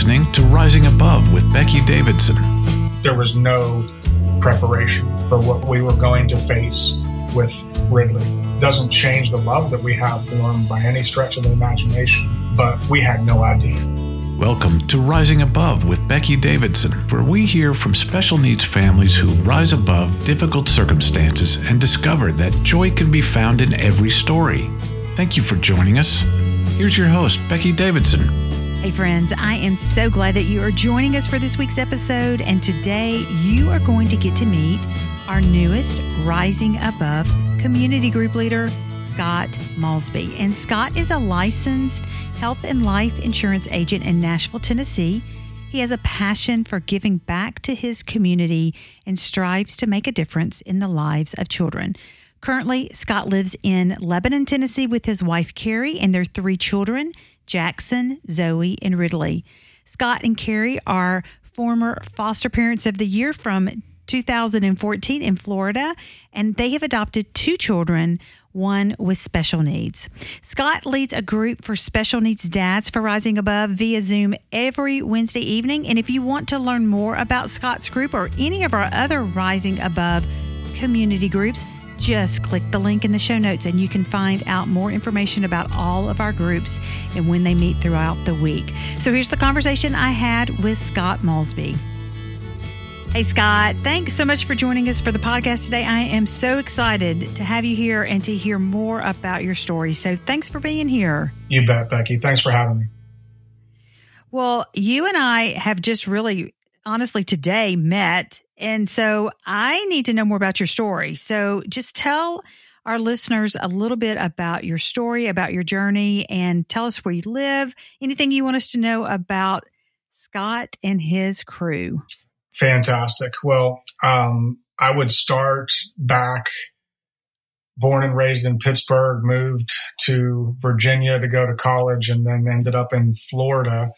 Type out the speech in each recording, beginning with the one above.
listening to Rising Above with Becky Davidson. There was no preparation for what we were going to face with Ridley. Doesn't change the love that we have for him by any stretch of the imagination, but we had no idea. Welcome to Rising Above with Becky Davidson, where we hear from special needs families who rise above difficult circumstances and discover that joy can be found in every story. Thank you for joining us. Here's your host, Becky Davidson. Hey, friends, I am so glad that you are joining us for this week's episode. And today you are going to get to meet our newest Rising Above community group leader, Scott Maulsby. And Scott is a licensed health and life insurance agent in Nashville, Tennessee. He has a passion for giving back to his community and strives to make a difference in the lives of children. Currently, Scott lives in Lebanon, Tennessee with his wife, Carrie, and their three children. Jackson, Zoie, and Ridley. Scott and Carrie are former foster parents of the year from 2014 in Florida, and they have adopted two children, one with special needs. Scott leads a group for special needs dads for Rising Above via Zoom every Wednesday evening. And if you want to learn more about Scott's group or any of our other Rising Above community groups, just click the link in the show notes and you can find out more information about all of our groups and when they meet throughout the week. So here's the conversation I had with Scott Maulsby. Hey, Scott, thanks so much for joining us for the podcast today. I am so excited to have you here and to hear more about your story. So thanks for being here. You bet, Becky. Thanks for having me. Well, you and I have just really, honestly, today met and so I need to know more about your story. So just tell our listeners a little bit about your story, about your journey, and tell us where you live. Anything you want us to know about Scott and his crew. Fantastic. Well, um, I would start back born and raised in Pittsburgh, moved to Virginia to go to college, and then ended up in Florida.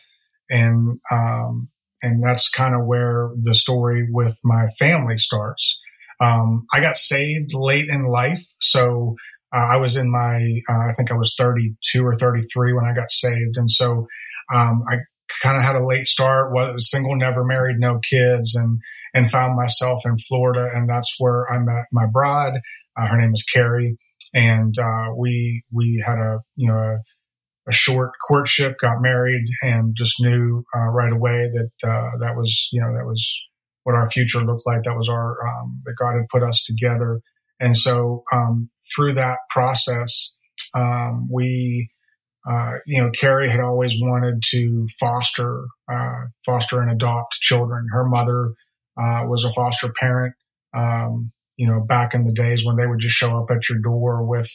And um, and that's kind of where the story with my family starts. Um, I got saved late in life, so uh, I was in my uh, I think I was 32 or 33 when I got saved, and so um, I kind of had a late start. Was single, never married, no kids, and and found myself in Florida, and that's where I met my bride. Uh, her name is Carrie, and uh, we we had a you know a a short courtship, got married, and just knew uh, right away that uh, that was you know that was what our future looked like. That was our um, that God had put us together, and so um, through that process, um, we. Uh, you know, Carrie had always wanted to foster, uh, foster and adopt children. Her mother uh, was a foster parent. Um, you know, back in the days when they would just show up at your door with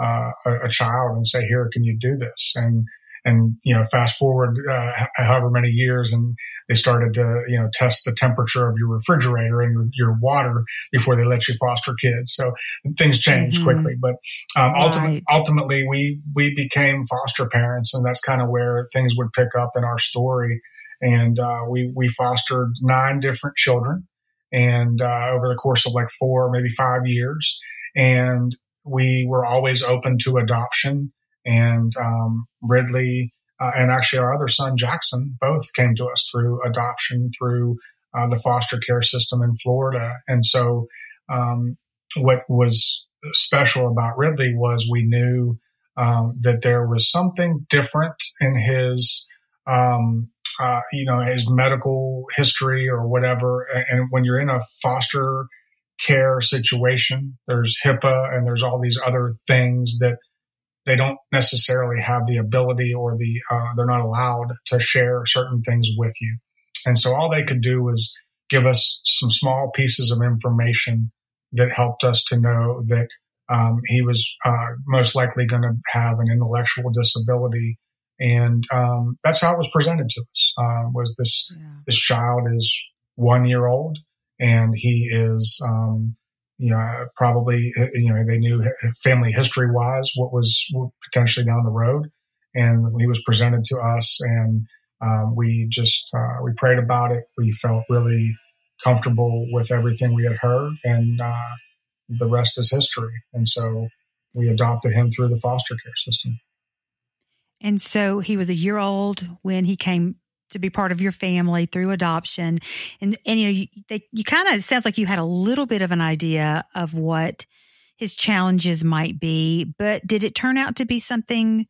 uh, a, a, child and say, "Here, can you do this?" and and you know, fast forward uh, however many years, and they started to you know test the temperature of your refrigerator and your, your water before they let you foster kids. So things changed mm-hmm. quickly, but um, ultimately, right. ultimately, we we became foster parents, and that's kind of where things would pick up in our story. And uh, we we fostered nine different children, and uh, over the course of like four, maybe five years, and we were always open to adoption. And um, Ridley uh, and actually our other son, Jackson, both came to us through adoption through uh, the foster care system in Florida. And so, um, what was special about Ridley was we knew um, that there was something different in his. Um, uh, you know his medical history or whatever, and when you're in a foster care situation. There's HIPAA and there's all these other things that they don't necessarily have the ability or the uh, they're not allowed to share certain things with you. And so all they could do was give us some small pieces of information that helped us to know that um, he was uh, most likely going to have an intellectual disability. And um, that's how it was presented to us. Uh, was this yeah. this child is one year old and he is, um, you know, probably, you know, they knew family history wise what was potentially down the road. And he was presented to us, and um, we just uh, we prayed about it. We felt really comfortable with everything we had heard, and uh, the rest is history. And so we adopted him through the foster care system. And so he was a year old when he came to be part of your family through adoption. And, and you know, you, you kind of, sounds like you had a little bit of an idea of what his challenges might be, but did it turn out to be something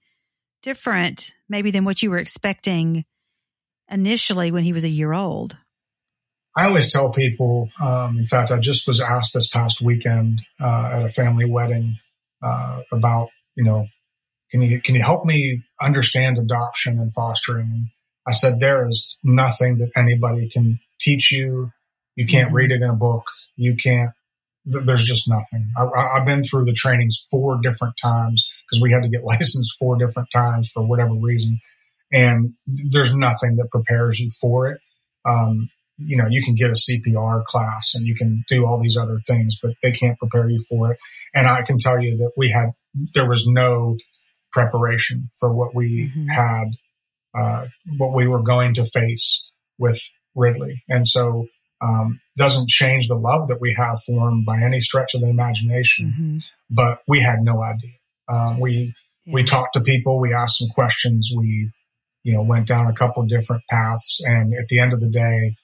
different maybe than what you were expecting initially when he was a year old? I always tell people, um, in fact, I just was asked this past weekend uh, at a family wedding uh, about, you know, can you can you help me understand adoption and fostering? I said there is nothing that anybody can teach you. You can't read it in a book. You can't. There's just nothing. I, have been through the trainings four different times because we had to get licensed four different times for whatever reason, and there's nothing that prepares you for it. Um, you know, you can get a CPR class and you can do all these other things, but they can't prepare you for it. And I can tell you that we had, there was no preparation for what we mm-hmm. had, uh, what we were going to face with Ridley. And so, um, doesn't change the love that we have for him by any stretch of the imagination, mm-hmm. but we had no idea. Um, we, yeah. we talked to people, we asked some questions, we, you know, went down a couple of different paths. And at the end of the day,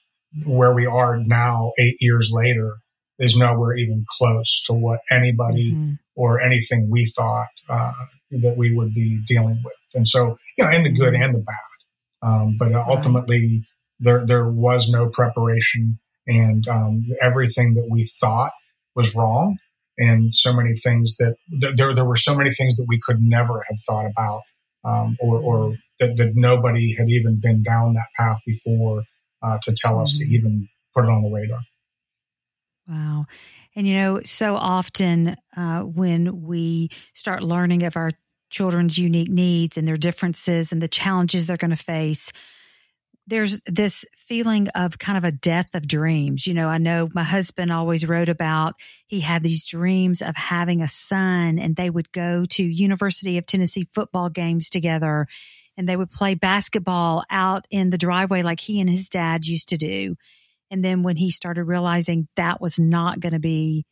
where we are now, eight years later, is nowhere even close to what anybody mm-hmm. or anything we thought uh, that we would be dealing with. And so, you know, and the good mm-hmm. and the bad. Um, but ultimately, there there was no preparation, and um, everything that we thought was wrong, and so many things that there there were so many things that we could never have thought about, um, or, or that, that nobody had even been down that path before uh, to tell us mm-hmm. to even put it on the radar. Wow. And you know, so often uh, when we start learning of our children's unique needs and their differences and the challenges they're going to face, there's this feeling of kind of a death of dreams. You know, I know my husband always wrote about he had these dreams of having a son and they would go to University of Tennessee football games together and they would play basketball out in the driveway like he and his dad used to do. And then when he started realizing that was not going to be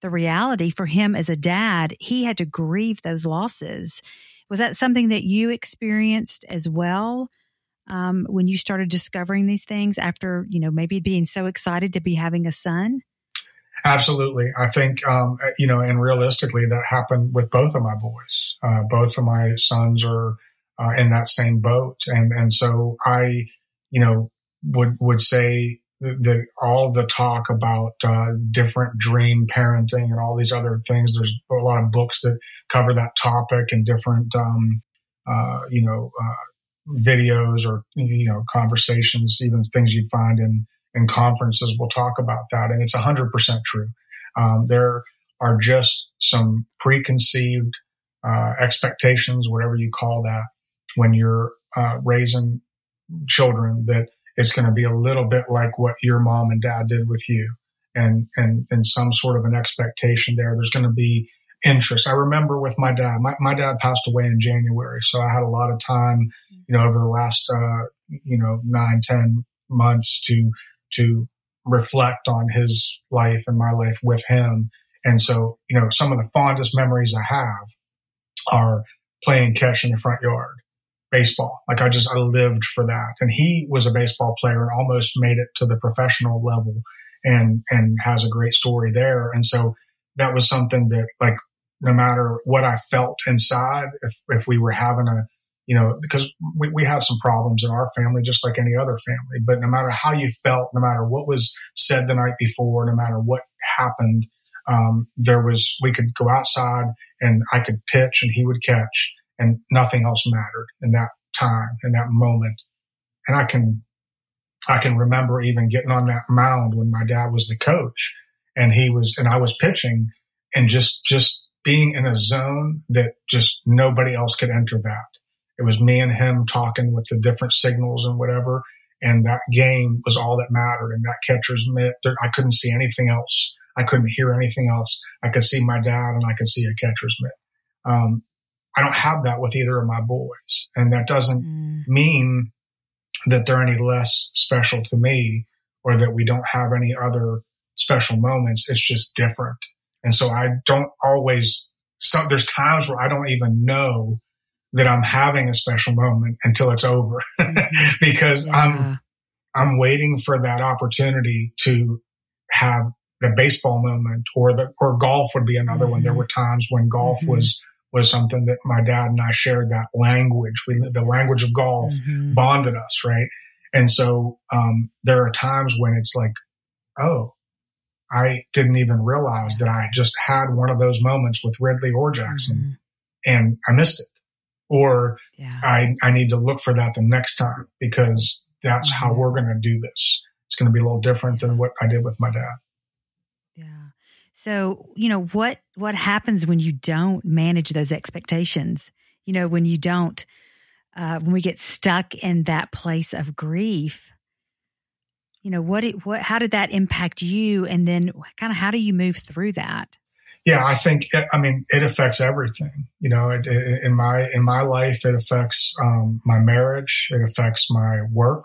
the reality for him as a dad, he had to grieve those losses. Was that something that you experienced as well um, when you started discovering these things after, you know, maybe being so excited to be having a son? Absolutely. I think, um, you know, and realistically, that happened with both of my boys. Uh, both of my sons are uh, in that same boat. And, and so I, you know, would, would say that all the talk about uh, different dream parenting and all these other things, there's a lot of books that cover that topic and different, um, uh, you know, uh, videos or, you know, conversations, even things you'd find in, in conferences will talk about that. And it's 100% true. Um, there are just some preconceived uh, expectations, whatever you call that, when you're uh, raising children that it's going to be a little bit like what your mom and dad did with you and and and some sort of an expectation there. There's going to be interest. I remember with my dad my, my dad passed away in january so i had a lot of time you know over the last uh, you know nine ten months to to reflect on his life and my life with him. And so you know some of the fondest memories i have are playing catch in the front yard baseball. Like I just, I lived for that. And he was a baseball player and almost made it to the professional level and, and has a great story there. And so that was something that like, no matter what I felt inside, if, if we were having a, you know, because we, we have some problems in our family, just like any other family, but no matter how you felt, no matter what was said the night before, no matter what happened, um, there was, we could go outside and I could pitch and he would catch and nothing else mattered in that time, in that moment. And I can, I can remember even getting on that mound when my dad was the coach and he was, and I was pitching and just, just being in a zone that just nobody else could enter that. It was me and him talking with the different signals and whatever. And that game was all that mattered. And that catcher's mitt, I couldn't see anything else. I couldn't hear anything else. I could see my dad and I could see a catcher's mitt. Um, I don't have that with either of my boys. And that doesn't mm. mean that they're any less special to me or that we don't have any other special moments. It's just different. And so I don't always, so there's times where I don't even know that I'm having a special moment until it's over mm-hmm. because yeah. I'm I'm waiting for that opportunity to have the baseball moment or the or golf would be another mm-hmm. one. There mm-hmm. were times when golf mm-hmm. was was something that my dad and I shared that language. We the language of golf mm-hmm. bonded us, right? And so um, there are times when it's like, oh, I didn't even realize that I just had one of those moments with Ridley or Jackson, mm-hmm. and I missed it. Or yeah. I I need to look for that the next time because that's how mm-hmm. we're going to do this. It's going to be a little different than what I did with my dad. Yeah. So, you know, what what happens when you don't manage those expectations? You know, when you don't uh when we get stuck in that place of grief, you know, what it, what how did that impact you and then kind of how do you move through that? Yeah, I think I mean it affects everything. You know, it, it, in my in my life, it affects um, my marriage. It affects my work.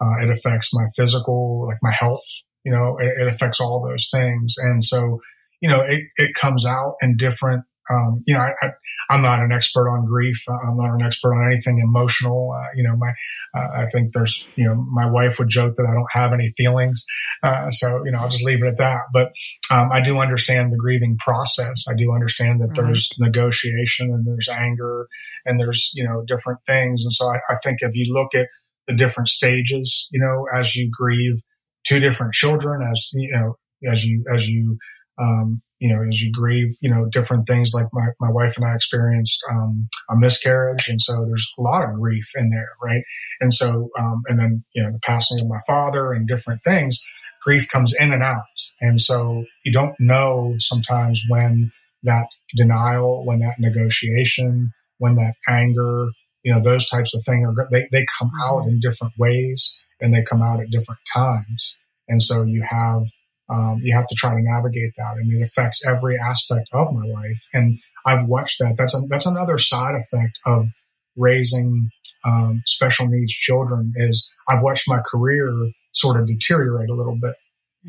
Uh, it affects my physical, like my health you know, it, it affects all those things. And so, you know, it, it comes out in different um, you know, I, am not an expert on grief. I'm not an expert on anything emotional. Uh, you know, my, uh, I think there's, you know, my wife would joke that I don't have any feelings. Uh, so, you know, I'll just leave it at that. But um, I do understand the grieving process. I do understand that mm-hmm. there's negotiation and there's anger and there's, you know, different things. And so I, I think if you look at the different stages, you know, as you grieve, two different children as you know as you as you um, you know as you grieve you know different things. Like my, my wife and i experienced um, a miscarriage and so there's a lot of grief in there right? And so um, and then you know the passing of my father and different things grief comes in and out. And so you don't know sometimes when that denial when that negotiation when that anger you know those types of things are they, they come out mm-hmm. in different ways and they come out at different times. And so you have um, you have to try to navigate that, and it affects every aspect of my life. And I've watched that. That's a, that's another side effect of raising um, special needs children. Is I've watched my career sort of deteriorate a little bit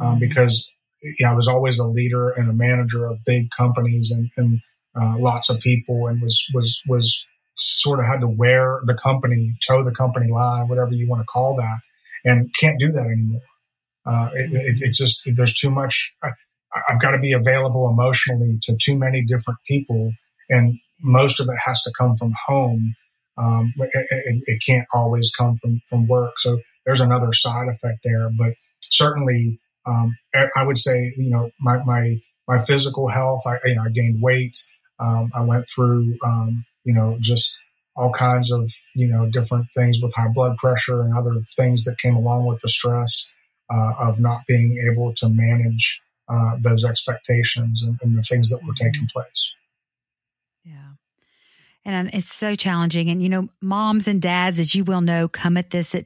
um, mm-hmm. because yeah, I was always a leader and a manager of big companies and, and uh, lots of people, and was was was sort of had to wear the company, toe the company line, whatever you want to call that and can't do that anymore. Uh, it, it, it's just there's too much. I, I've got to be available emotionally to too many different people, and most of it has to come from home. Um, it, it, can't always come from from work. So there's another side effect there. But certainly, um, I would say you know my my my physical health. I you know I gained weight. Um, I went through um, you know just all kinds of you know different things with high blood pressure and other things that came along with the stress uh, of not being able to manage uh, those expectations and, and, the things that were mm-hmm. taking place. Yeah. And it's so challenging. And, you know, moms and dads, as you will know, come at this at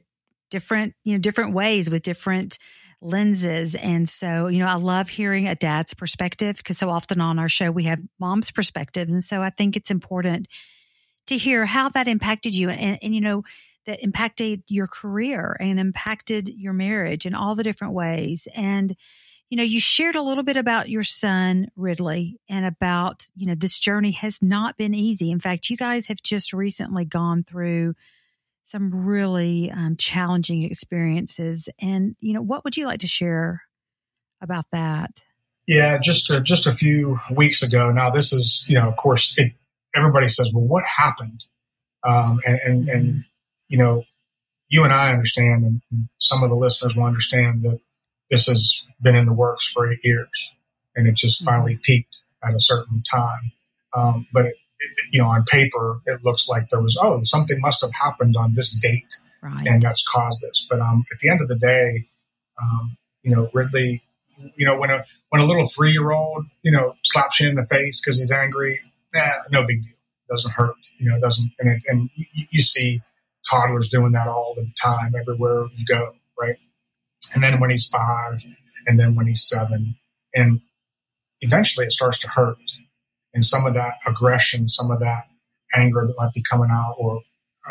different, you know, different ways with different lenses. And so, you know, I love hearing a dad's perspective because so often on our show we have mom's perspectives. And so I think it's important to hear how that impacted you and, and you know, that impacted your career and impacted your marriage in all the different ways. And, you know, you shared a little bit about your son, Ridley, and about, you know, this journey has not been easy. In fact, you guys have just recently gone through some really um, challenging experiences. And, you know, what would you like to share about that? Yeah, just just a few weeks ago. Now, this is, you know, of course, it everybody says, well, what happened? Um, and, and, and, mm-hmm. you know, you and I understand, and some of the listeners will understand that this has been in the works for eight years, and it just mm-hmm. finally peaked at a certain time. Um, but it, it, you know, on paper, it looks like there was oh, something must have happened on this date, right. and that's caused this. But um, at the end of the day, um, you know, Ridley, you know, when a when a little three year old, you know, slaps you in the face because he's angry, eh, no big deal. It doesn't hurt. You know, it doesn't. And, it, and you, you see toddlers doing that all the time, everywhere you go, right? And then when he's five, and then when he's seven, and eventually it starts to hurt. And some of that aggression, some of that anger that might be coming out, or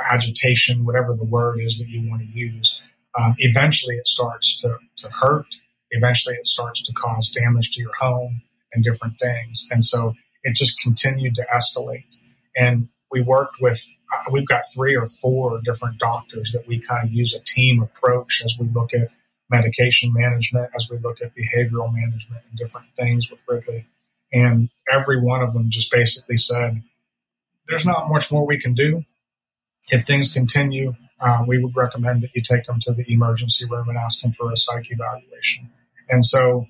agitation, whatever the word is that you want to use, um, eventually it starts to, to hurt. Eventually it starts to cause damage to your home and different things. And so it just continued to escalate. And we worked with uh, we've got three or four different doctors that we kind of use a team approach as we look at medication management, as we look at behavioral management and different things with Ridley. And every one of them just basically said, there's not much more we can do. If things continue, uh, we would recommend that you take them to the emergency room and ask them for a psych evaluation. And so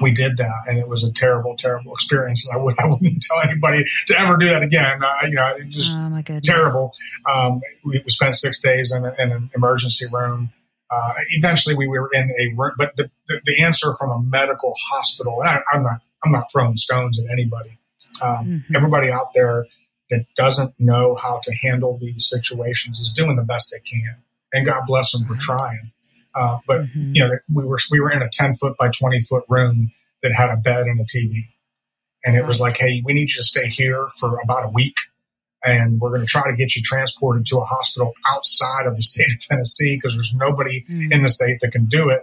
we did that, and it was a terrible, terrible experience. I, would, I wouldn't tell anybody to ever do that again. Uh, you know, it just oh terrible. Um, we, we, spent six days in, a, in an emergency room. Uh, eventually, we were in a room, but the, the, the answer from a medical hospital. I, am not I'm not throwing stones at anybody. Um, mm-hmm. Everybody out there that doesn't know how to handle these situations is doing the best they can, and God bless them for trying. Uh, but mm-hmm. you know, we were we were in a ten foot by twenty foot room that had a bed and a TV, and it right. was like, hey, we need you to stay here for about a week, and we're going to try to get you transported to a hospital outside of the state of Tennessee because there's nobody mm-hmm. in the state that can do it,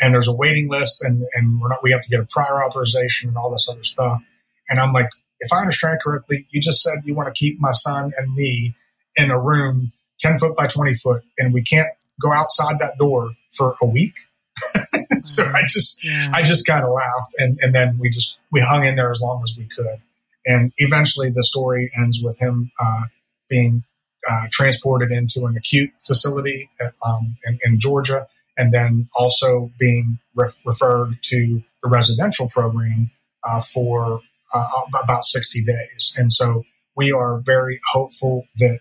and there's a waiting list, and and we're not we have to get a prior authorization and all this other stuff, and I'm like, if I understand correctly, you just said you want to keep my son and me in a room ten foot by twenty foot, and we can't go outside that door for a week. so I just yeah. I just kind of laughed and, and then we just we hung in there as long as we could. And eventually the story ends with him uh, being uh, transported into an acute facility at, um, in, in, Georgia and then also being ref- referred to the residential program uh, for uh, about 60 days. And so we are very hopeful that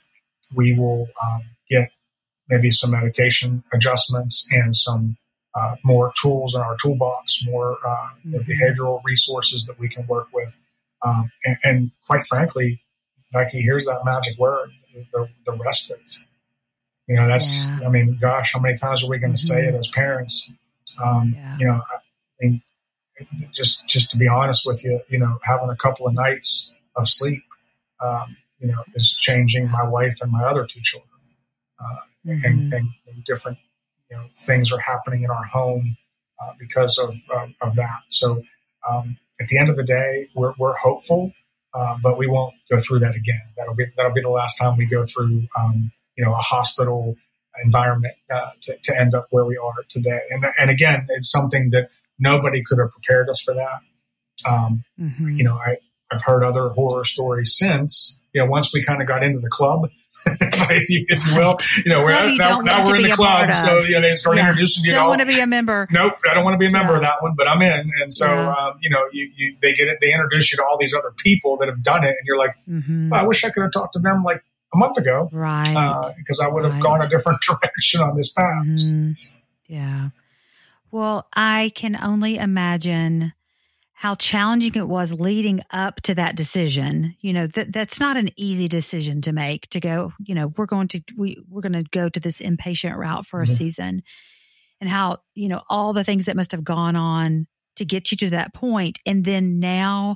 we will um, get maybe some medication adjustments and some uh, more tools in our toolbox, more uh, mm-hmm. behavioral resources that we can work with. Um, and, and, quite frankly, Becky, here's that magic word the, the respite. You know, that's, yeah. I mean, gosh, how many times are we going to mm-hmm. say it as parents? Um, yeah. You know, I mean, just, just to be honest with you, you know, having a couple of nights of sleep, um, you know, is changing my wife and my other two children uh, mm-hmm. and, and, and, different you know things are happening in our home uh, because of of that. So um, at the end of the day, we're, we're hopeful, uh, but we won't go through that again. That'll be that'll be the last time we go through um, you know a hospital environment uh, to, to end up where we are today. And and again, it's something that nobody could have prepared us for that. Um, mm-hmm. You know, I I've heard other horror stories since. You know, once we kind of got into the club, if, you, if you will. You know, we're, now, now we're in the club, so you know they start yeah. introducing you. Don't want to be a member. Nope, I don't want to be a member yeah. of that one, but I'm in. And so, yeah. um, you know, you, you they get it. They introduce you to all these other people that have done it, and you're like, mm-hmm. I wish I could have talked to them like a month ago, right? Because uh, I would have right. gone a different direction on this path. Mm-hmm. Yeah. Well, I can only imagine how challenging it was leading up to that decision. You know, that that's not an easy decision to make to go, you know, we're going to we we're going to go to this inpatient route for a mm-hmm. season. And how, you know, all the things that must have gone on to get you to that point and then now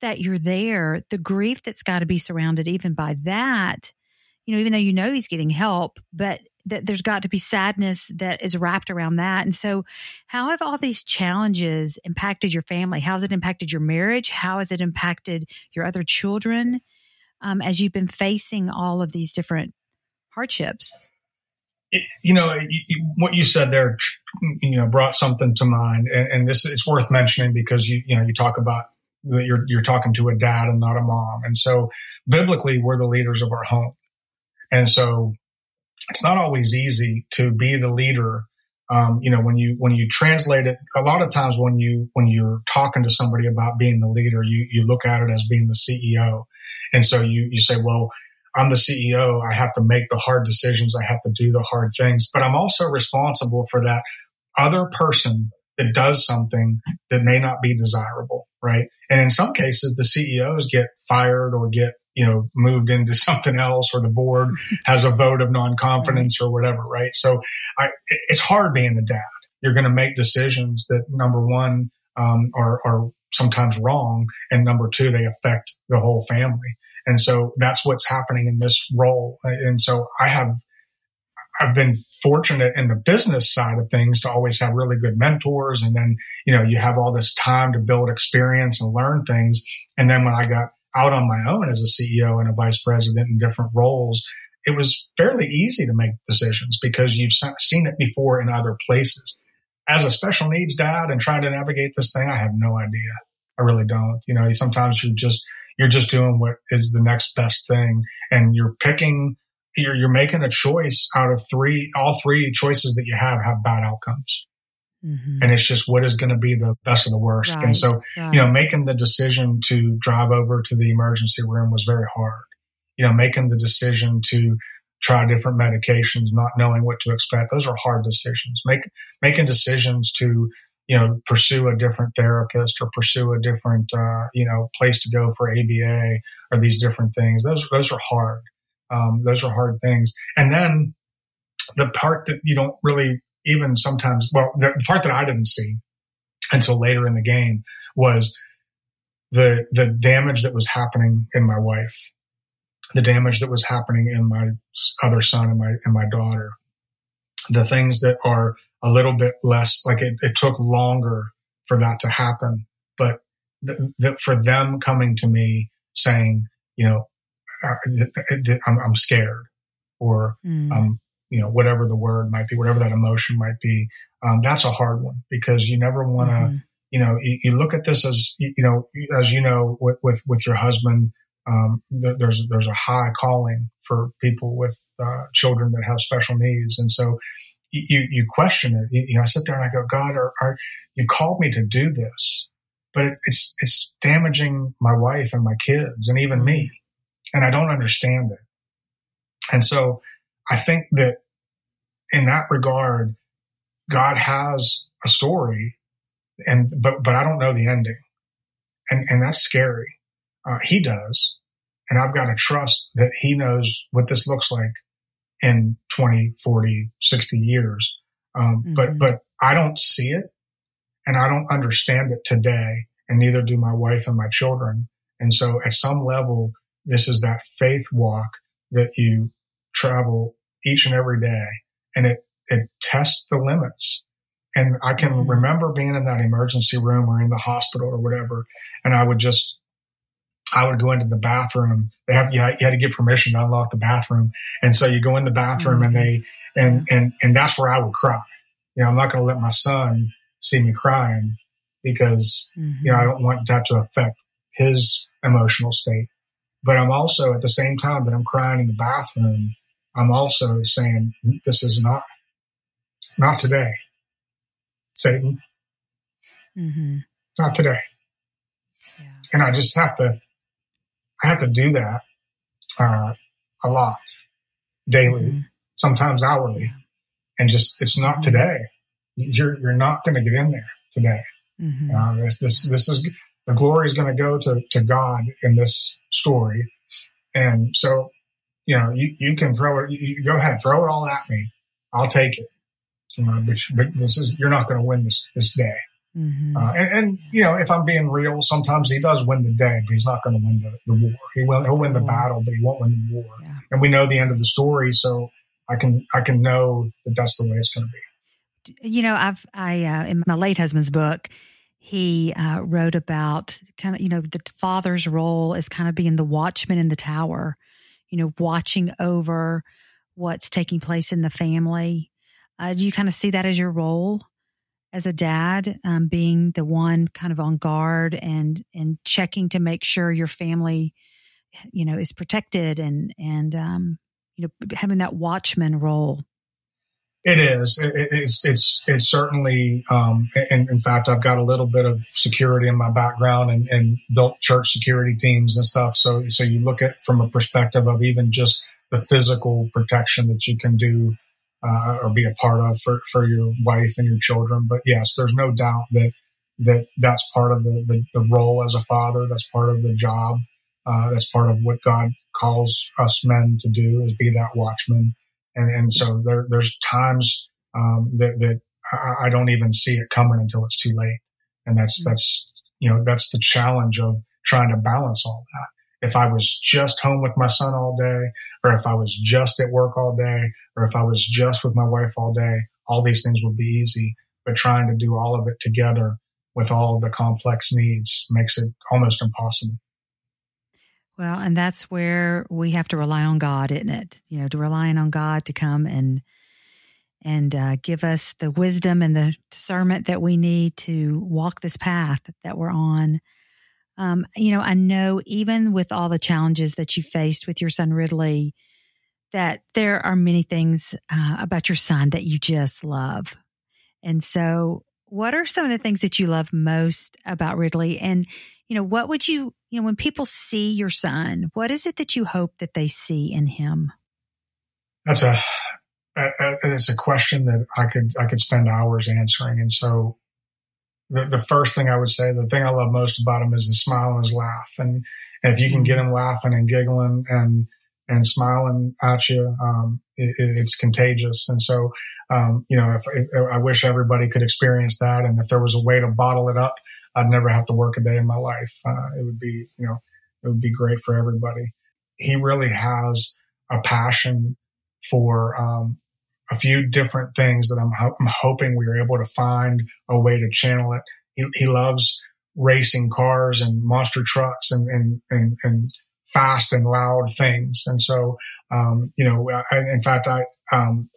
that you're there, the grief that's got to be surrounded even by that, you know, even though you know he's getting help, but that there's got to be sadness that is wrapped around that. And so, how have all these challenges impacted your family? How has it impacted your marriage? How has it impacted your other children um, as you've been facing all of these different hardships? It, you know, what you said there, you know, brought something to mind, and, and this it's worth mentioning because you, you know, you talk about that you're you're talking to a dad and not a mom, and so biblically, we're the leaders of our home, and so it's not always easy to be the leader. Um, you know, when you when you translate it, a lot of times when you when you're talking to somebody about being the leader, you you look at it as being the CEO, and so you you say, well, I'm the CEO. I have to make the hard decisions. I have to do the hard things, but I'm also responsible for that other person that does something that may not be desirable, right? And in some cases, the CEOs get fired or get you know, moved into something else or the board has a vote of non-confidence or whatever, right? So I, it's hard being a dad. You're going to make decisions that number one, um, are, are sometimes wrong. And number two, they affect the whole family. And so that's what's happening in this role. And so I have, I've been fortunate in the business side of things to always have really good mentors. And then, you know, you have all this time to build experience and learn things. And then when I got out on my own as a CEO and a vice president in different roles, it was fairly easy to make decisions because you've seen it before in other places. As a special needs dad and trying to navigate this thing, I have no idea. I really don't. You know, sometimes you're just you're just doing what is the next best thing, and you're picking. You're, you're making a choice out of three. All three choices that you have have bad outcomes. Mm-hmm. And it's just what is going to be the best of the worst. Right, and so, right. you know, making the decision to drive over to the emergency room was very hard. You know, making the decision to try different medications, not knowing what to expect, those are hard decisions. Make, making decisions to, you know, pursue a different therapist or pursue a different, uh, you know, place to go for ABA or these different things. Those, those are hard. Um, those are hard things. And then the part that you don't really even sometimes, well, the part that I didn't see until later in the game was the the damage that was happening in my wife, the damage that was happening in my other son and my and my daughter, the things that are a little bit less like it, it took longer for that to happen, but the, the, for them coming to me saying, you know, I'm, I'm scared, or mm. I'm you know, whatever the word might be, whatever that emotion might be. Um, that's a hard one because you never want to, mm-hmm. you know, you, you, look at this as, you know, as you know, with, with, with your husband, um, there, there's, there's a high calling for people with, uh, children that have special needs. And so you, you question it. You, you know, I sit there and I go, God, are, are you called me to do this, but it, it's, it's damaging my wife and my kids and even me. And I don't understand it. And so I think that in that regard, God has a story, and but but I don't know the ending, and and that's scary. Uh, he does, and I've got to trust that He knows what this looks like in 20, 40, 60 years. Um, mm-hmm. But but I don't see it, and I don't understand it today, and neither do my wife and my children. And so, at some level, this is that faith walk that you travel each and every day and it, it tests the limits. And I can mm-hmm. remember being in that emergency room or in the hospital or whatever. And I would just, I would go into the bathroom. They have, you had, you had to get permission to unlock the bathroom. And so you go in the bathroom mm-hmm. and they, and, and, and that's where I would cry. You know, I'm not going to let my son see me crying because, mm-hmm. you know, I don't want that to affect his emotional state. But I'm also at the same time that I'm crying in the bathroom, I'm also saying this is not not today, Satan. Mm-hmm. Not today. Yeah. And I just have to I have to do that uh, a lot, daily, mm-hmm. sometimes hourly, and just it's not mm-hmm. today. You're you're not going to get in there today. Mm-hmm. Uh, this, this this is the glory is going to go to to God in this story, and so you know, you, you can throw it, you, go ahead, throw it all at me. I'll take it. Uh, but, but, this is, you're not going to win this, this day. Mm-hmm. Uh, and, and, you know, if I'm being real, sometimes he does win the day, but he's not going to win the, the war. He will, he'll win the battle, but he won't win the war. Yeah. And we know the end of the story. So I can, I can know that that's the way it's going to be. You know, I've, I, uh, in my late husband's book, he uh, wrote about kind of, you know, the father's role as kind of being the watchman in the tower you know, watching over what's taking place in the family. Uh, do you kind of see that as your role as a dad, um, being the one kind of on guard and and checking to make sure your family, you know, is protected and and um, you know having that watchman role? It is. It, it's it's it's certainly. Um, and in fact, I've got a little bit of security in my background and, and built church security teams and stuff. So so you look at from a perspective of even just the physical protection that you can do uh, or be a part of for, for your wife and your children. But yes, there's no doubt that that that's part of the, the, the role as a father. That's part of the job. Uh, that's part of what God calls us men to do is be that watchman and and so there, there's times um, that that I, I, don't even see it coming until it's too late, and that's mm-hmm. that's you know that's the challenge of trying to balance all that. If I was just home with my son all day, or if I was just at work all day, or if I was just with my wife all day, all these things would be easy. But trying to do all of it together with all of the complex needs makes it almost impossible. Well, and that's where we have to rely on God, isn't it? You know, to relying on God to come and and uh, give us the wisdom and the discernment that we need to walk this path that we're on. Um, you know, I know even with all the challenges that you faced with your son Ridley, that there are many things uh, about your son that you just love. And so, what are some of the things that you love most about Ridley? And, you know, what would you, you know, when people see your son, what is it that you hope that they see in him? That's a it's a question that I could I could spend hours answering. And so, the, the first thing I would say, the thing I love most about him is his smile and his laugh. And, and if you can get him laughing and giggling and and smiling at you, um, it, it's contagious. And so, um, you know, if, if, I wish everybody could experience that, and if there was a way to bottle it up, I'd never have to work a day in my life. Uh, it would be, you know, it would be great for everybody. He really has a passion for um, a few different things that I'm, ho- I'm hoping we are able to find a way to channel it. He, he loves racing cars and monster trucks and, and, and, and fast and loud things. And so, um, you know, I, in fact, I, um,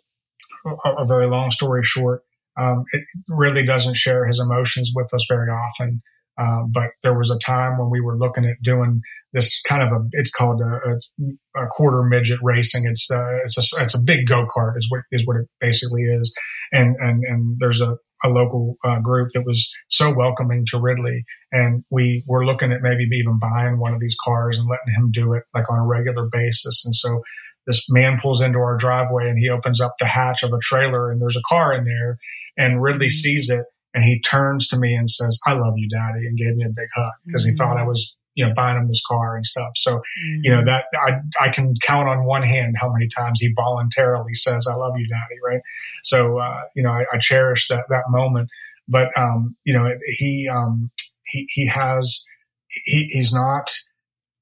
a, a, very long story short, um, it really doesn't share his emotions with us very often. Uh, but there was a time when we were looking at doing this kind of a, it's called a, a quarter midget racing. It's, uh, it's a, it's a big go kart is what, is what it basically is. And, and, and there's a, a local uh, group that was so welcoming to Ridley. And we were looking at maybe even buying one of these cars and letting him do it like on a regular basis. And so this man pulls into our driveway and he opens up the hatch of a trailer and there's a car in there and Ridley mm-hmm. sees it and he turns to me and says, I love you, daddy, and gave me a big hug because mm-hmm. he thought I mm. was, you know, buying him this car and stuff. So, mm-hmm. you know, that I, I can count on one hand how many times he voluntarily says, I love you, daddy. Right. So, uh, you know, I, I, cherish that, that moment, but, um, you know, he, um, he, he has, he, he's not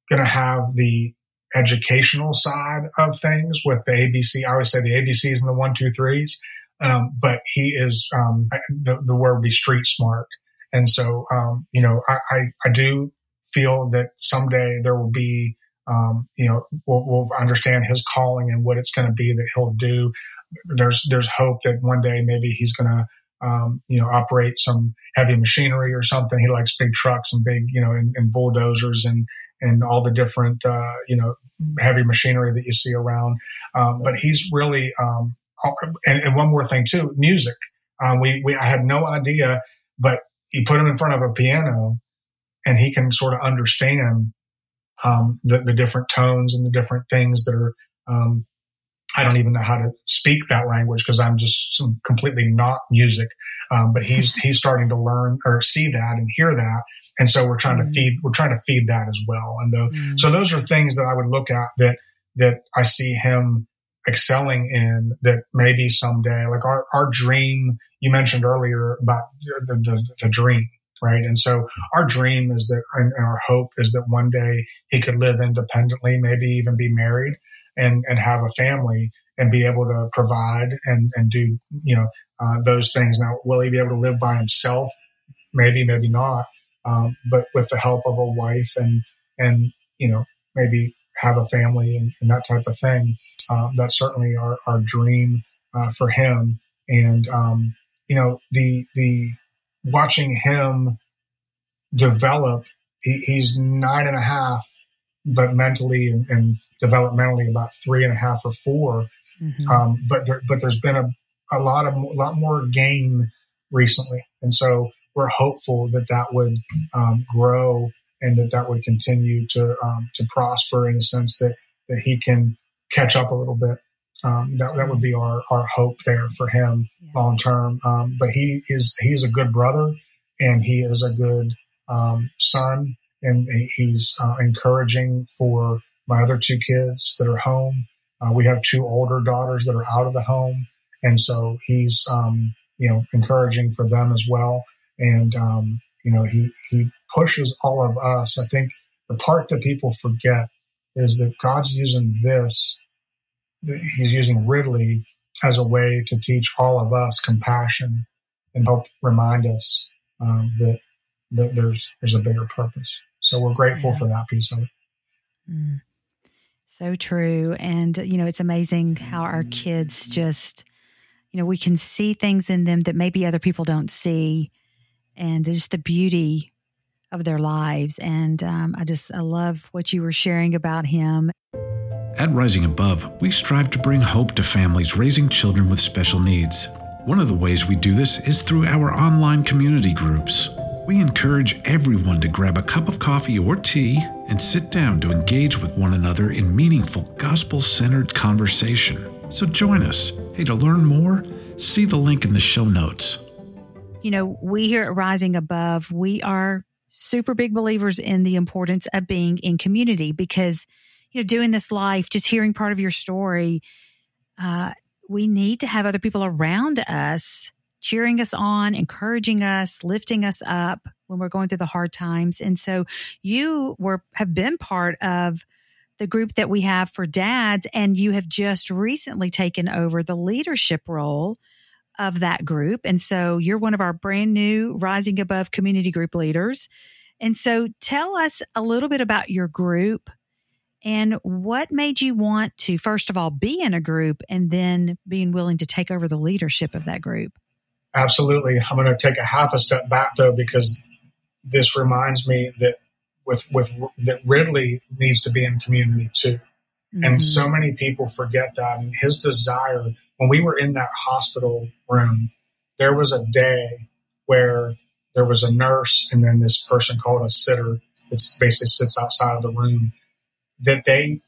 going to have the educational side of things with the ABC. I always say the ABCs and the one, two, threes. Um, but he is um, the, the word would be street smart, and so um, you know I, I, I do feel that someday there will be um, you know we'll, we'll, understand his calling and what it's going to be that he'll do. There's there's hope that one day maybe he's going to um, you know operate some heavy machinery or something. He likes big trucks and big you know and, and bulldozers and and all the different uh, you know heavy machinery that you see around. Um, but he's really um, and, and one more thing too, music. Um, we, we, I had no idea, but you put him in front of a piano and he can sort of understand, um, the, the different tones and the different things that are, um, I don't even know how to speak that language because I'm just completely not music. Um, but he's he's starting to learn or see that and hear that, and so we're trying mm. to feed we're trying to feed that as well. And the, mm. so those are things that I would look at that that I see him excelling in that maybe someday, like our, our dream, you mentioned earlier about the, the, the dream, right? And so our dream is that, and our hope is that one day he could live independently, maybe even be married and, and have a family and be able to provide and, and do, you know, uh, those things. Now, will he be able to live by himself? Maybe, maybe not. Um, but with the help of a wife and, and, you know, maybe have a family and, and that type of thing. Um, that's certainly our, our dream uh, for him. And um, you know, the the watching him develop. He, he's nine and a half, but mentally and, and, developmentally about three and a half or 4 mm-hmm. um, but there, but there's been a, a lot of a lot more gain recently, and so we're hopeful that that would um, grow and that that would continue to um, to prosper in the sense that that he can catch up a little bit. Um, that that would be our our hope there for him yeah. long term. Um, but he is he is a good brother, and he is a good um, son, and he's uh, encouraging for my other two kids that are home. Uh, we have two older daughters that are out of the home, and so he's um, you know encouraging for them as well. And um, you know, he, he pushes all of us. I think the part that people forget is that God's using this, he's using Ridley as a way to teach all of us compassion and help remind us um, that, that there's, there's a bigger purpose. So we're grateful yeah. for that piece of it. Mm. So true. And, you know, it's amazing how our kids just, you know, we can see things in them that maybe other people don't see and just the beauty of their lives. And um, I just, I love what you were sharing about him. At Rising Above, we strive to bring hope to families raising children with special needs. One of the ways we do this is through our online community groups. We encourage everyone to grab a cup of coffee or tea and sit down to engage with one another in meaningful, gospel centered conversation. So join us. Hey, to learn more, see the link in the show notes. You know, we here at Rising Above, we are super big believers in the importance of being in community because, you know, doing this life, just hearing part of your story, uh, we need to have other people around us cheering us on, encouraging us, lifting us up when we're going through the hard times. And so you were have been part of the group that we have for dads and you have just recently taken over the leadership role of that group. And so you're one of our brand new Rising Above community group leaders. And so tell us a little bit about your group and what made you want to, first of all, be in a group and then being willing to take over the leadership of that group? Absolutely. I'm going to take a half a step back though, because this reminds me that with, with, that Ridley needs to be in community too. Mm-hmm. And so many people forget that. And his desire, when we were in that hospital room, there was a day where there was a nurse and then this person called a sitter that basically sits outside of the room that they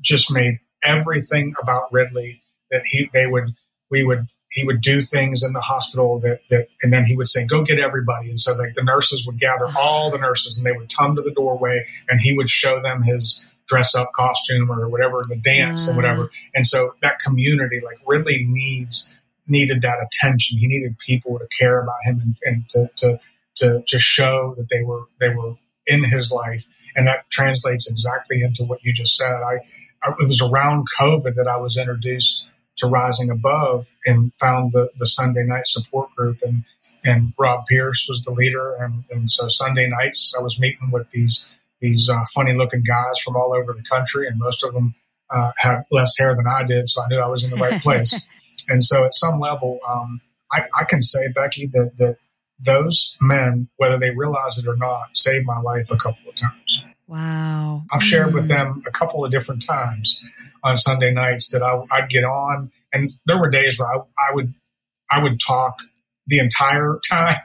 just made everything about Ridley that he, they would, we would he would do things in the hospital that, that and then he would say go get everybody. And so like the nurses would gather all the nurses and they would come to the doorway and he would show them his dress up costume or whatever the dance and whatever. Mm. And so that community like ridley needs needed that attention. He needed people to care about him and, and to, to to to show that they were they were in his life. And that translates exactly into what you just said. I, I it was around covid that i was introduced to Rising Above and found the, the Sunday night support group. And, and Rob Pierce was the leader. And, and so Sunday nights, I was meeting with these, these uh, funny looking guys from all over the country. And most of them uh, had less hair than I did. So I knew I was in the right place. and so at some level, um, I, I can say, Becky, that, that those men, whether they realize it or not, saved my life a couple of times. Wow. I've shared with mm. them a couple of different times on Sunday nights that I, would get on, and there were days where I, I would I would talk the entire time,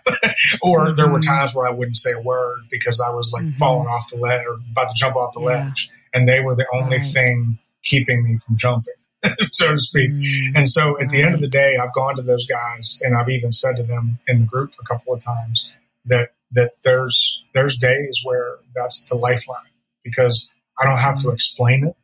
or mm-hmm. there were mm-hmm. times where I wouldn't say a word because I was like mm-hmm. falling off the ledge or about to jump off the yeah. ledge, and they were the only right. thing keeping me from jumping. so to speak. Mm, and so at right. the end of the day, I've gone to those guys and I've even said to them in the group a couple of times that that there's there's days where that's the lifeline because I don't have to mm. explain it.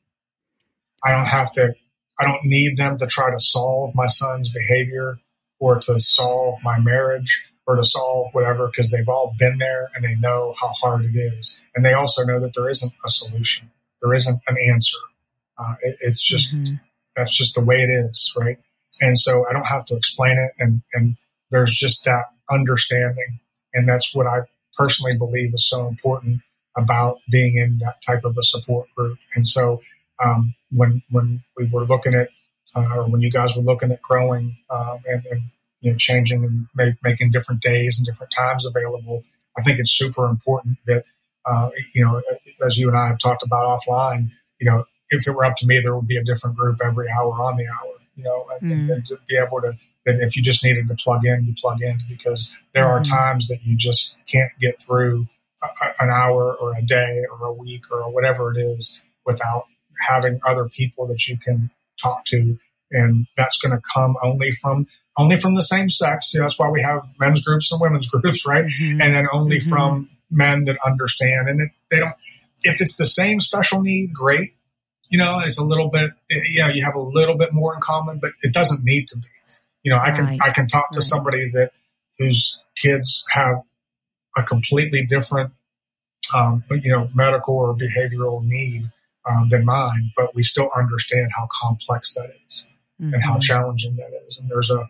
I don't have to, I don't need them to try to solve my son's behavior or to solve my marriage or to solve whatever because they've all been there and they know how hard it is. And they also know that there isn't a solution, there isn't an answer. Uh, it, it's just, mm-hmm. that's just the way it is, right? And so I don't have to explain it. And, and there's just that understanding. And that's what I personally believe is so important about being in that type of a support group. And so um, when when we were looking at uh, or when you guys were looking at growing um, and, and, you know changing and make, making different days and different times available, I think it's super important that uh, you know as you and I have talked about offline, you know if it were up to me, there would be a different group every hour on the hour. You know, and, mm. and to be able to that if you just needed to plug in, you plug in because there mm. are times that you just can't get through a, an hour or a day or a week or whatever it is without having other people that you can talk to and that's going to come only from only from the same sex you know, that's why we have men's groups and women's groups right mm-hmm. and then only mm-hmm. from men that understand and it, they don't if it's the same special need great you know it's a little bit you know you have a little bit more in common but it doesn't need to be you know i right. can i can talk to right. somebody that whose kids have a completely different um, you know medical or behavioral need um, than mine, but we still understand how complex that is mm-hmm. and how mm-hmm. challenging that is. And there's a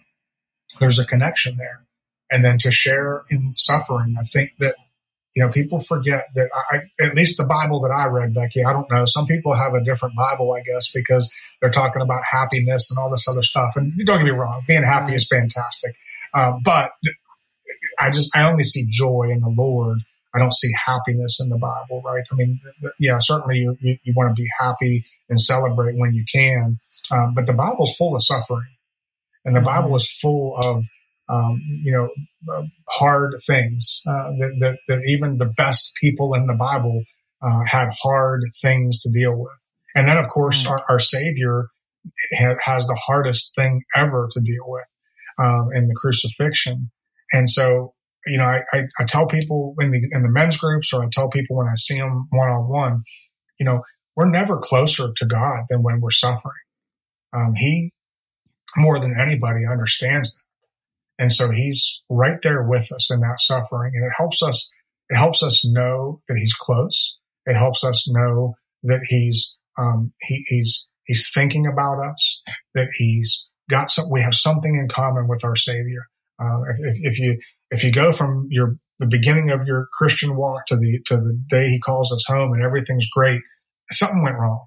there's a connection there. And then to share in suffering, I think that you know, people forget that I, at least the Bible that I read, Becky, I don't know. Some people have a different Bible, I guess, because they're talking about happiness and all this other stuff. And don't get me wrong, being happy is fantastic. Um, but I just, I only see joy in the Lord. I don't see happiness in the Bible, right? I mean, yeah, certainly you, you, you want to be happy and celebrate when you can. Um, but the Bible's full of suffering and the mm-hmm. Bible is full of um, you know, uh, hard things uh, that, that, that, even the best people in the Bible uh, had hard things to deal with. And then, of course, our, our, Savior ha- has the hardest thing ever to deal with um, in the crucifixion. And so, you know, I, I, I, tell people in the in the men's groups, or I tell people when I see them one on one, you know, we're never closer to God than when we're suffering. Um, he more than anybody understands that. And so he's right there with us in that suffering. And it helps us, it helps us know that he's close. It helps us know that he's, um, he, he's, he's thinking about us, that he's got some, we have something in common with our savior. Uh, if, if you, if you go from your, the beginning of your Christian walk to the, to the day he calls us home and everything's great, something went wrong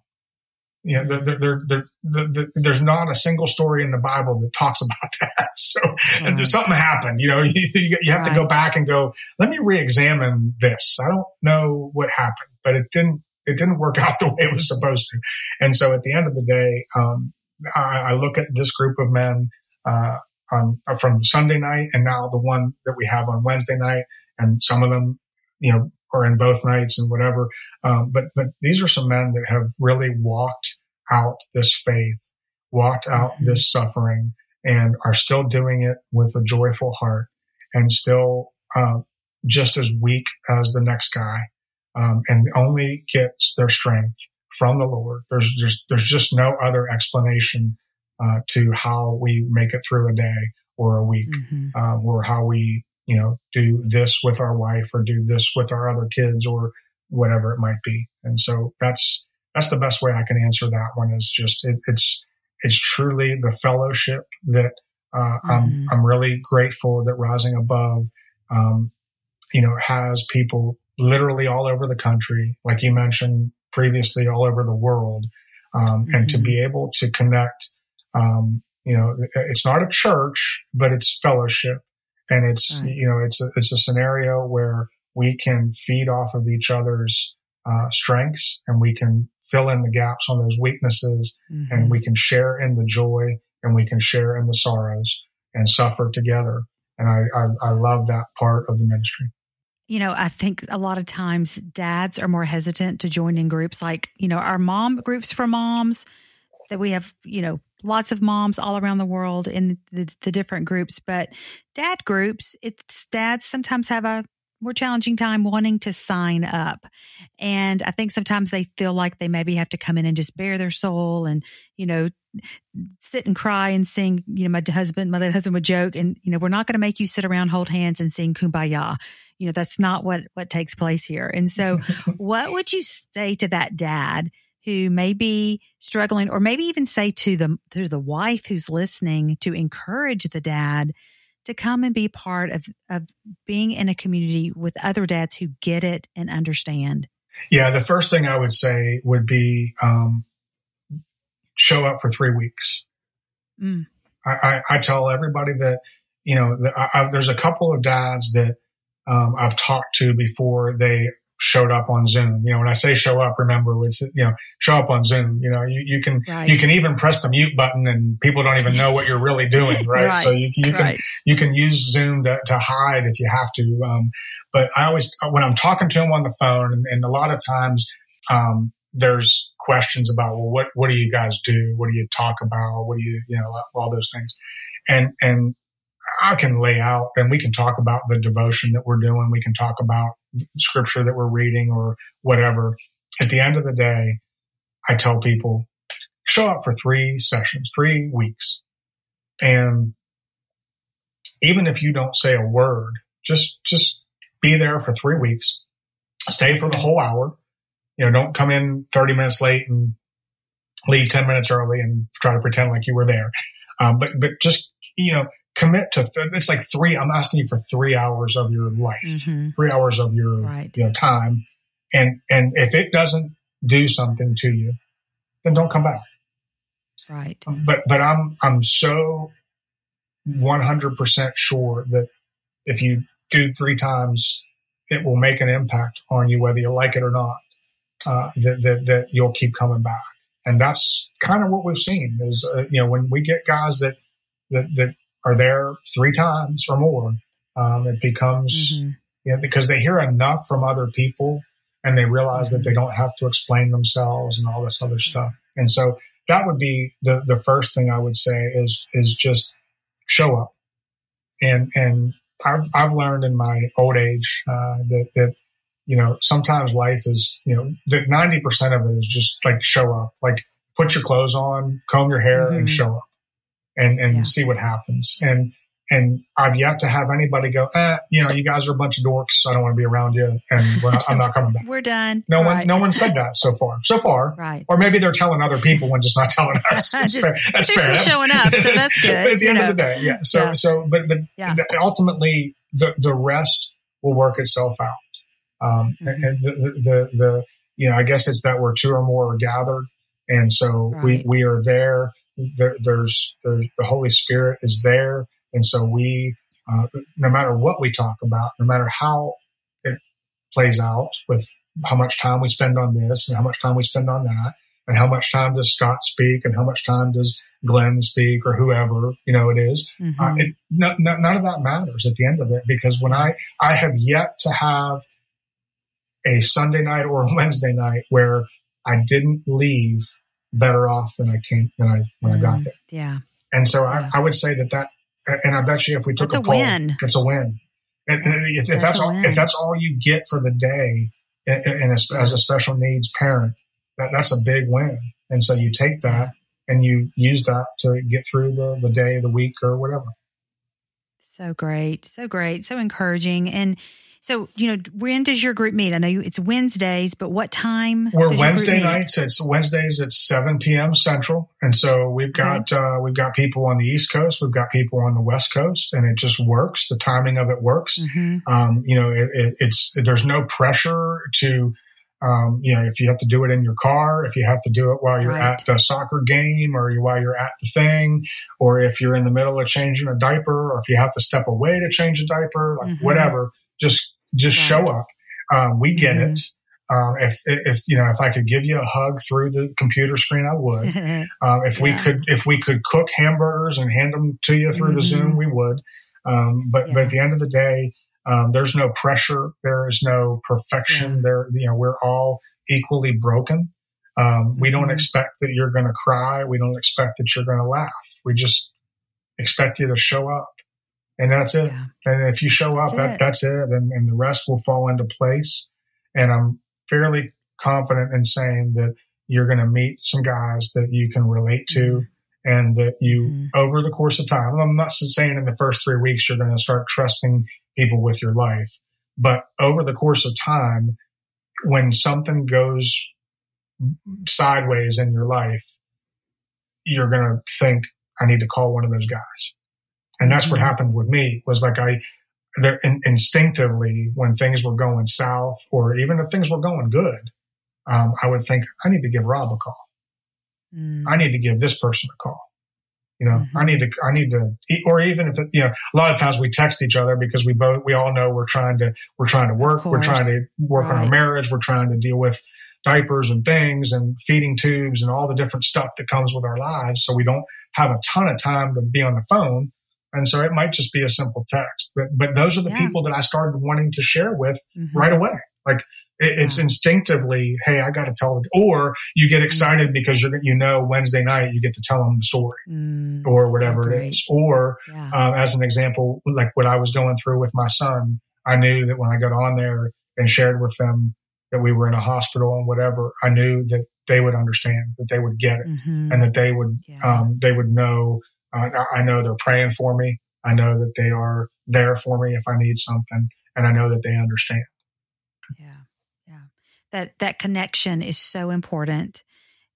you know, there, there, there, there's not a single story in the Bible that talks about that. So, mm-hmm. and there's something happened. You know, you, you have right. to go back and go. Let me re-examine this. I don't know what happened, but it didn't. It didn't work out the way it was supposed to. And so, at the end of the day, um, I, I, look at this group of men uh, on from Sunday night, and now the one that we have on Wednesday night, and some of them, you know, are in both nights and whatever. Um, but but these are some men that have really walked out this faith, walked out mm-hmm. this suffering, and are still doing it with a joyful heart, and still uh, just as weak as the next guy, um, and only gets their strength from the Lord. There's just there's just no other explanation uh, to how we make it through a day or a week, mm-hmm. uh, or how we you know, do this with our wife or do this with our other kids or whatever it might be. And so that's, that's the best way I can answer that one is just, it, it's, it's truly the fellowship that, uh, mm-hmm. I'm, I'm really grateful that Rising Above, um, you know, has people literally all over the country, like you mentioned previously, all over the world. Um, mm-hmm. and to mm-hmm. be able to connect, um, you know, it's not a church, but it's fellowship and it's right. you know it's a, it's a scenario where we can feed off of each other's uh, strengths and we can fill in the gaps on those weaknesses mm-hmm. and we can share in the joy and we can share in the sorrows and suffer together and I, I, I love that part of the ministry you know, I think a lot of times dads are more hesitant to join in groups like, you know, our mom groups for moms that we have, you know, lots of moms all around the world in the, the different groups, but dad groups, it's dads sometimes have a more challenging time wanting to sign up. And I think sometimes they feel like they maybe have to come in and just bare their soul and, you know, sit and cry and sing, you know, my husband, my husband would joke and, you know, we're not going to make you sit around, hold hands and sing kumbaya. You know, that's not what, what takes place here. And so what would you say to that dad who may be struggling or maybe even say to the to the wife who's listening to encourage the dad to come and be part of of being in a community with other dads who get it and understand yeah the first thing i would say would be um, show up for three weeks mm. I, I, I, tell everybody that you know I, there's a couple of dads that um, I've talked to before they showed up on Zoom. You know, when I say show up, remember it's you know show up on Zoom. You know, you, you can right. you can even press the mute button and people don't even know what you're really doing, right? right. So you, you can right. you can use Zoom to, to hide if you have to. Um, but I always when I'm talking to them on the phone, and, and a lot of times um, there's questions about well, what what do you guys do? What do you talk about? What do you you know all those things, and and I can lay out and we can talk about the devotion that we're doing. We can talk about scripture that we're reading or whatever. At the end of the day, I tell people show up for three sessions, three weeks. And even if you don't say a word, just, just be there for three weeks. Stay for the whole hour. You know, don't come in 30 minutes late and leave 10 minutes early and try to pretend like you were there. Um, but, but just, you know, commit to, th- it's like three, I'm asking you for three hours of your life, Mhm. three hours of your Right. you know, time. And, and if it doesn't do something to you, then don't come back. Right. But, but I'm, I'm so 100% sure that if you do three times, it will make an impact on you, whether you like it or not, uh, that, that, that you'll keep coming back. And that's kind of what we've seen is, uh, you know, when we get guys that, that, that are there three times or more, um, it becomes, Mhm. you know, because they hear enough from other people and they realize that they don't have to explain themselves and all this other stuff. And so that would be the, the first thing I would say is, is just show up. And, and I've, I've learned in my old age, uh, that, that, you know, sometimes life is, you know, that 90% of it is just like show up, like put your clothes on, comb your hair and Mhm. show up and, and Yeah. see what happens. And, and I've yet to have anybody go, eh, you know, you guys are a bunch of dorks. I don't want to be around you, and we're not, I'm not coming back. We're done. No one, no one said that so far. So far, Right. or maybe they're telling other people and just not telling us. That's Just- fair. That's fair. still showing up, so that's good, at the end know. of the day, yeah. So, Yeah. so, but, but Yeah. the- ultimately, the the rest will work itself out. Um, Mhm. and the, the, the, the, you know, I guess it's that we're two or more are gathered, and so we we are there. There there's, there's the Holy Spirit is there, and so we, uh, no matter what we talk about, no matter how it plays out with how much time we spend on this and how much time we spend on that, and how much time does Scott speak, and how much time does Glenn speak, or whoever you know it is. Uh, Mhm. it, no, no, none of that matters at the end of it because when I I have yet to have a Sunday night or a Wednesday night where I didn't leave better off than I came than I when I got Mm, there. Yeah. And so Yeah. I, I would say that that, and I bet you if we took That's a a poll, win. it's a win. And, and if, if That's that's all, win. if that's all you get for the day, and, and as, as a special needs parent, that, that's a big win. And so you take that and you use that to get through the, the day, the week, or whatever. So great. So great. So encouraging. And so, you know, when does your group meet? I know you, it's Wednesdays, but what time? We're does your group Wednesday nights. It's Wednesdays at seven p.m. Central, and so we've got uh, we've got people on the East Coast, we've got people on the West Coast, and it just works. The timing of it works. Mhm. Um, you know, it, it, it's there's no pressure to. Um, you know, if you have to do it in your car, if you have to do it while you're Right. at the soccer game or you, while you're at the thing, or if you're in the middle of changing a diaper, or if you have to step away to change a diaper, like Mhm. whatever, just just show up. Um, we get Mhm. it. Um, if, if, you know, if I could give you a hug through the computer screen, I would. Um, if we could, if we could cook hamburgers and hand them to you through the Mhm. Zoom, we would. Um, but, but at the end of the day, um, there's no pressure. There is no perfection. There, you know, we're all equally broken. Um, we don't Mhm. expect that you're going to cry. We don't expect that you're going to laugh. We just expect you to show up, and that's it. yeah. And if you show up, That's that, it. that's it. And, and the rest will fall into place. And I'm fairly confident in saying that you're going to meet some guys that you can relate to and that you, Mhm. over the course of time, I'm not saying in the first three weeks you're going to start trusting people with your life, but over the course of time, when something goes sideways in your life, you're going to think, I need to call one of those guys. And that's what Mhm. happened with me was like I, there in, instinctively when things were going south or even if things were going good, um, I would think I need to give Rob a call. Mm. I need to give this person a call. You know, Mhm. I need to, I need to, or even if it, you know, a lot of times we text each other because we both, we all know we're trying to, we're trying to work, we're trying to work on our marriage, we're trying to deal with diapers and things and feeding tubes and all the different stuff that comes with our lives. So we don't have a ton of time to be on the phone. And so it might just be a simple text, but, but those are the Yeah. people that I started wanting to share with Mhm. right away. Like it, it's Yeah. instinctively, hey, I got to tell, them, or you get excited because you're, you know, Wednesday night you get to tell them the story Mm. or whatever it great. is. Or Yeah. um, as an example, like what I was going through with my son, I knew that when I got on there and shared with them that we were in a hospital and whatever, I knew that they would understand, that they would get it, Mhm. and that they would um, they would know. I I know they're praying for me. I know that they are there for me if I need something, and I know that they understand. Yeah. Yeah. That that connection is so important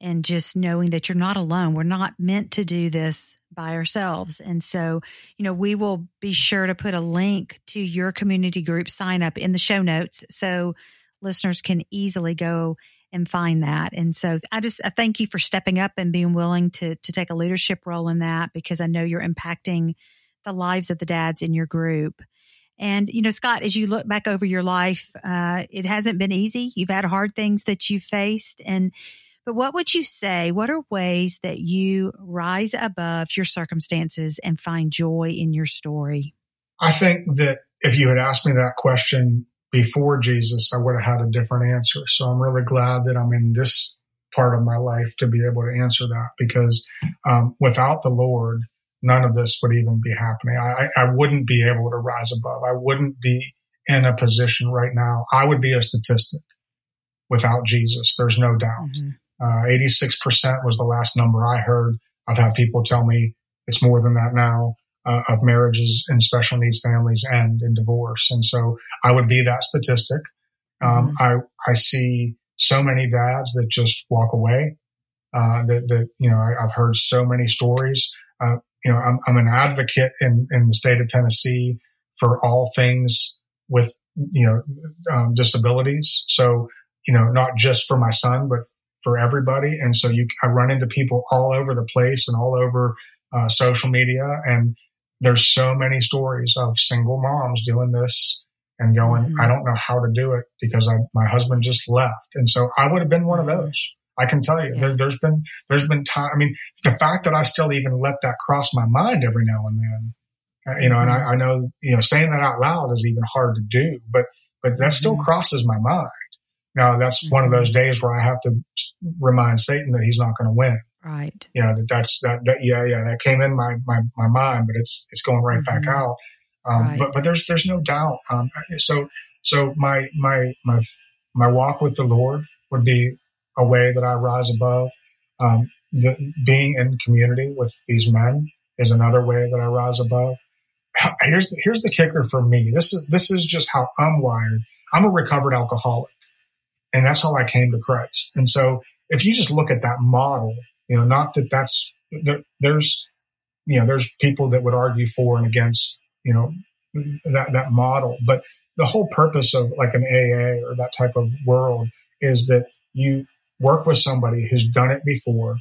and just knowing that you're not alone. We're not meant to do this by ourselves. And so, you know, we will be sure to put a link to your community group sign up in the show notes so listeners can easily go and find that. And so I just I thank you for stepping up and being willing to to take a leadership role in that because I know you're impacting the lives of the dads in your group. And you know, Scott, as you look back over your life, uh, it hasn't been easy. You've had hard things that you've faced, and but what would you say? What are ways that you rise above your circumstances and find joy in your story? I think that if you had asked me that question before Jesus, I would have had a different answer. So I'm really glad that I'm in this part of my life to be able to answer that because um, without the Lord, none of this would even be happening. I, I wouldn't be able to rise above. I wouldn't be in a position right now. I would be a statistic without Jesus. There's no doubt. Mm-hmm. Uh, 86% was the last number I heard. I've had people tell me it's more than that now uh, of marriages in special needs families end in divorce. And so I would be that statistic. Um, mm-hmm. I, I see so many dads that just walk away. Uh, that, that, you know, I, have heard so many stories. Uh, you know, I'm, I'm an advocate in, in the state of Tennessee for all things with, you know, um, disabilities. So, you know, not just for my son, but for everybody. And so you, I run into people all over the place and all over uh, social media. And there's so many stories of single moms doing this and going, mm-hmm. I don't know how to do it because I, my husband just left. And so I would have been one of those. I can tell you yeah. there, has been, there's been time. I mean, the fact that I still even let that cross my mind every now and then, uh, you know, mm-hmm. and I, mm-hmm. I, know, you know, saying that out loud is even hard to do, but, but that still mm-hmm. crosses my mind. Now that's one of those mm-hmm. days where I have to remind Satan that he's not going to win. Right. You know, that that's that, that, yeah, yeah, that came in my, my, my mind, but it's, it's going right mm-hmm. back out. Um, right. but, but there's, there's no doubt. Um, so, so my, my, my, my walk with the Lord would be a way that I rise above. Um, the, being in community with these men is another way that I rise above. Here's the, here's the kicker for me. This is, this is just how I'm wired. I'm a recovered alcoholic and that's how I came to Christ. And so if you just look at that model, you know, not that that's there, there's you know there's people that would argue for and against you know that that model, but the whole purpose of like an AA or that type of world is that you work with somebody who's done it before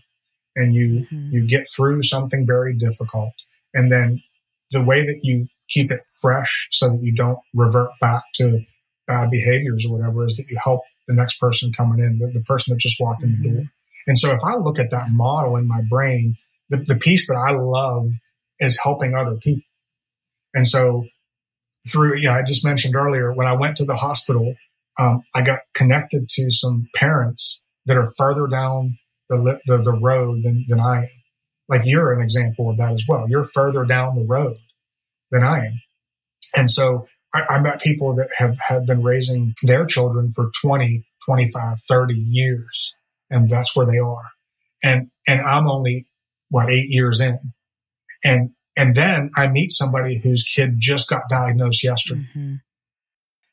and you mm-hmm. you get through something very difficult and then the way that you keep it fresh so that you don't revert back to bad behaviors or whatever is that you help the next person coming in the, the person that just walked in the mm-hmm. door and so if I look at that model in my brain, the, the piece that I love is helping other people. And so through, you know, I just mentioned earlier, when I went to the hospital, um, I got connected to some parents that are further down the, the, the road than, than I am. Like you're an example of that as well. You're further down the road than I am. And so I, I met people that have, have been raising their children for 20, 25, 30 years and that's where they are. And, and I'm only what eight years in. And, and then I meet somebody whose kid just got diagnosed yesterday. Mm-hmm.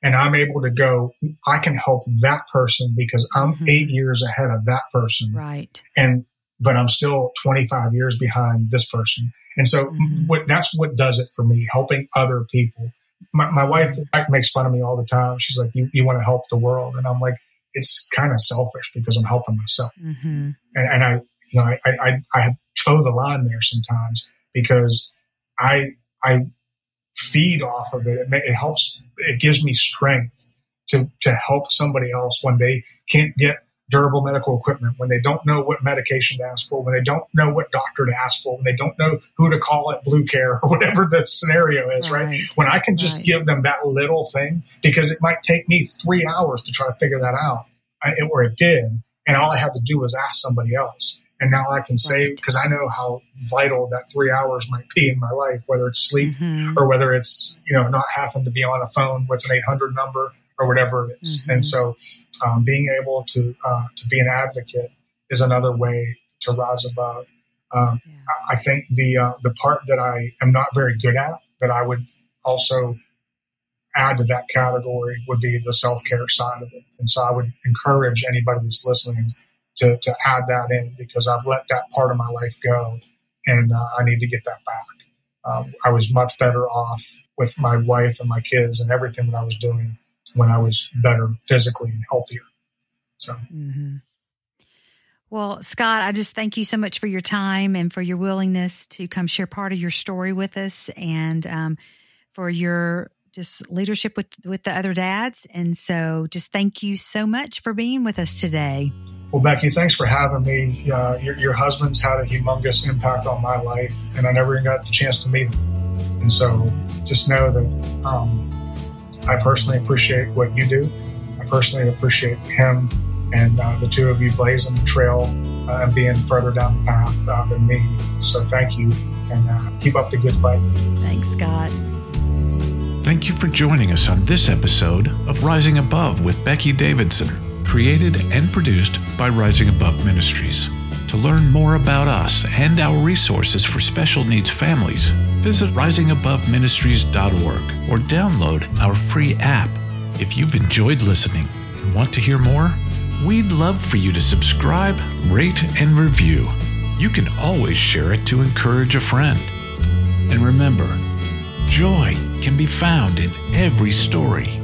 And I'm able to go, I can help that person because I'm mm-hmm. eight years ahead of that person. Right. And, but I'm still 25 years behind this person. And so mm-hmm. what, that's what does it for me, helping other people. My, my wife makes fun of me all the time. She's like, you, you want to help the world. And I'm like, it's kind of selfish because I'm helping myself. Mm-hmm. And, and, I, you know, I, I, I toe the line there sometimes because I, I feed off of it. It, it helps, it gives me strength to, to help somebody else when they can't get durable medical equipment, when they don't know what medication to ask for, when they don't know what doctor to ask for, when they don't know who to call at Blue Care or whatever the scenario is, right? right? When I can just right. give them that little thing, because it might take me three hours to try to figure that out, or it did, and all I had to do was ask somebody else. And now I can say, because I know how vital that three hours might be in my life, whether it's sleep mm-hmm. or whether it's, you know, not having to be on a phone with an 800 number or whatever it is. Mm-hmm. And so um, being able to uh, to be an advocate is another way to rise above. Um, yeah. I think the uh, the part that I am not very good at that I would also add to that category would be the self care side of it. And so I would encourage anybody that's listening to, to add that in because I've let that part of my life go and uh, I need to get that back. Um, I was much better off with my wife and my kids and everything that I was doing when I was better physically and healthier. So. Mm-hmm. Well, Scott, I just thank you so much for your time and for your willingness to come share part of your story with us and um, for your just leadership with, with the other dads. And so just thank you so much for being with us today. Well, Becky, thanks for having me. Uh, your, your, husband's had a humongous impact on my life, and I never even got the chance to meet him. And so just know that um, I personally appreciate what you do. I personally appreciate him and uh, the two of you blazing the trail uh, and being further down the path uh, than me. So thank you and uh, keep up the good fight. Thanks, Scott. Thank you for joining us on this episode of Rising Above with Becky Davidson, created and produced by Rising Above Ministries. To learn more about us and our resources for special needs families, visit risingaboveministries.org or download our free app. If you've enjoyed listening and want to hear more, we'd love for you to subscribe, rate, and review. You can always share it to encourage a friend. And remember, joy can be found in every story.